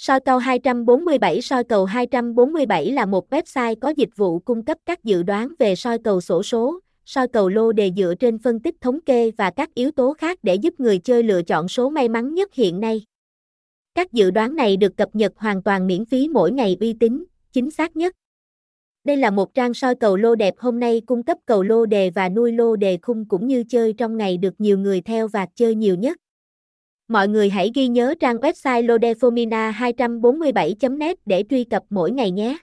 Soi cầu 247 Soi cầu 247 là một website có dịch vụ cung cấp các dự đoán về soi cầu sổ số, soi cầu lô đề dựa trên phân tích thống kê và các yếu tố khác để giúp người chơi lựa chọn số may mắn nhất hiện nay. Các dự đoán này được cập nhật hoàn toàn miễn phí mỗi ngày uy tín, chính xác nhất. Đây là một trang soi cầu lô đẹp hôm nay cung cấp cầu lô đề và nuôi lô đề khung cũng như chơi trong ngày được nhiều người theo và chơi nhiều nhất. Mọi người hãy ghi nhớ trang website lodefomina247.net để truy cập mỗi ngày nhé.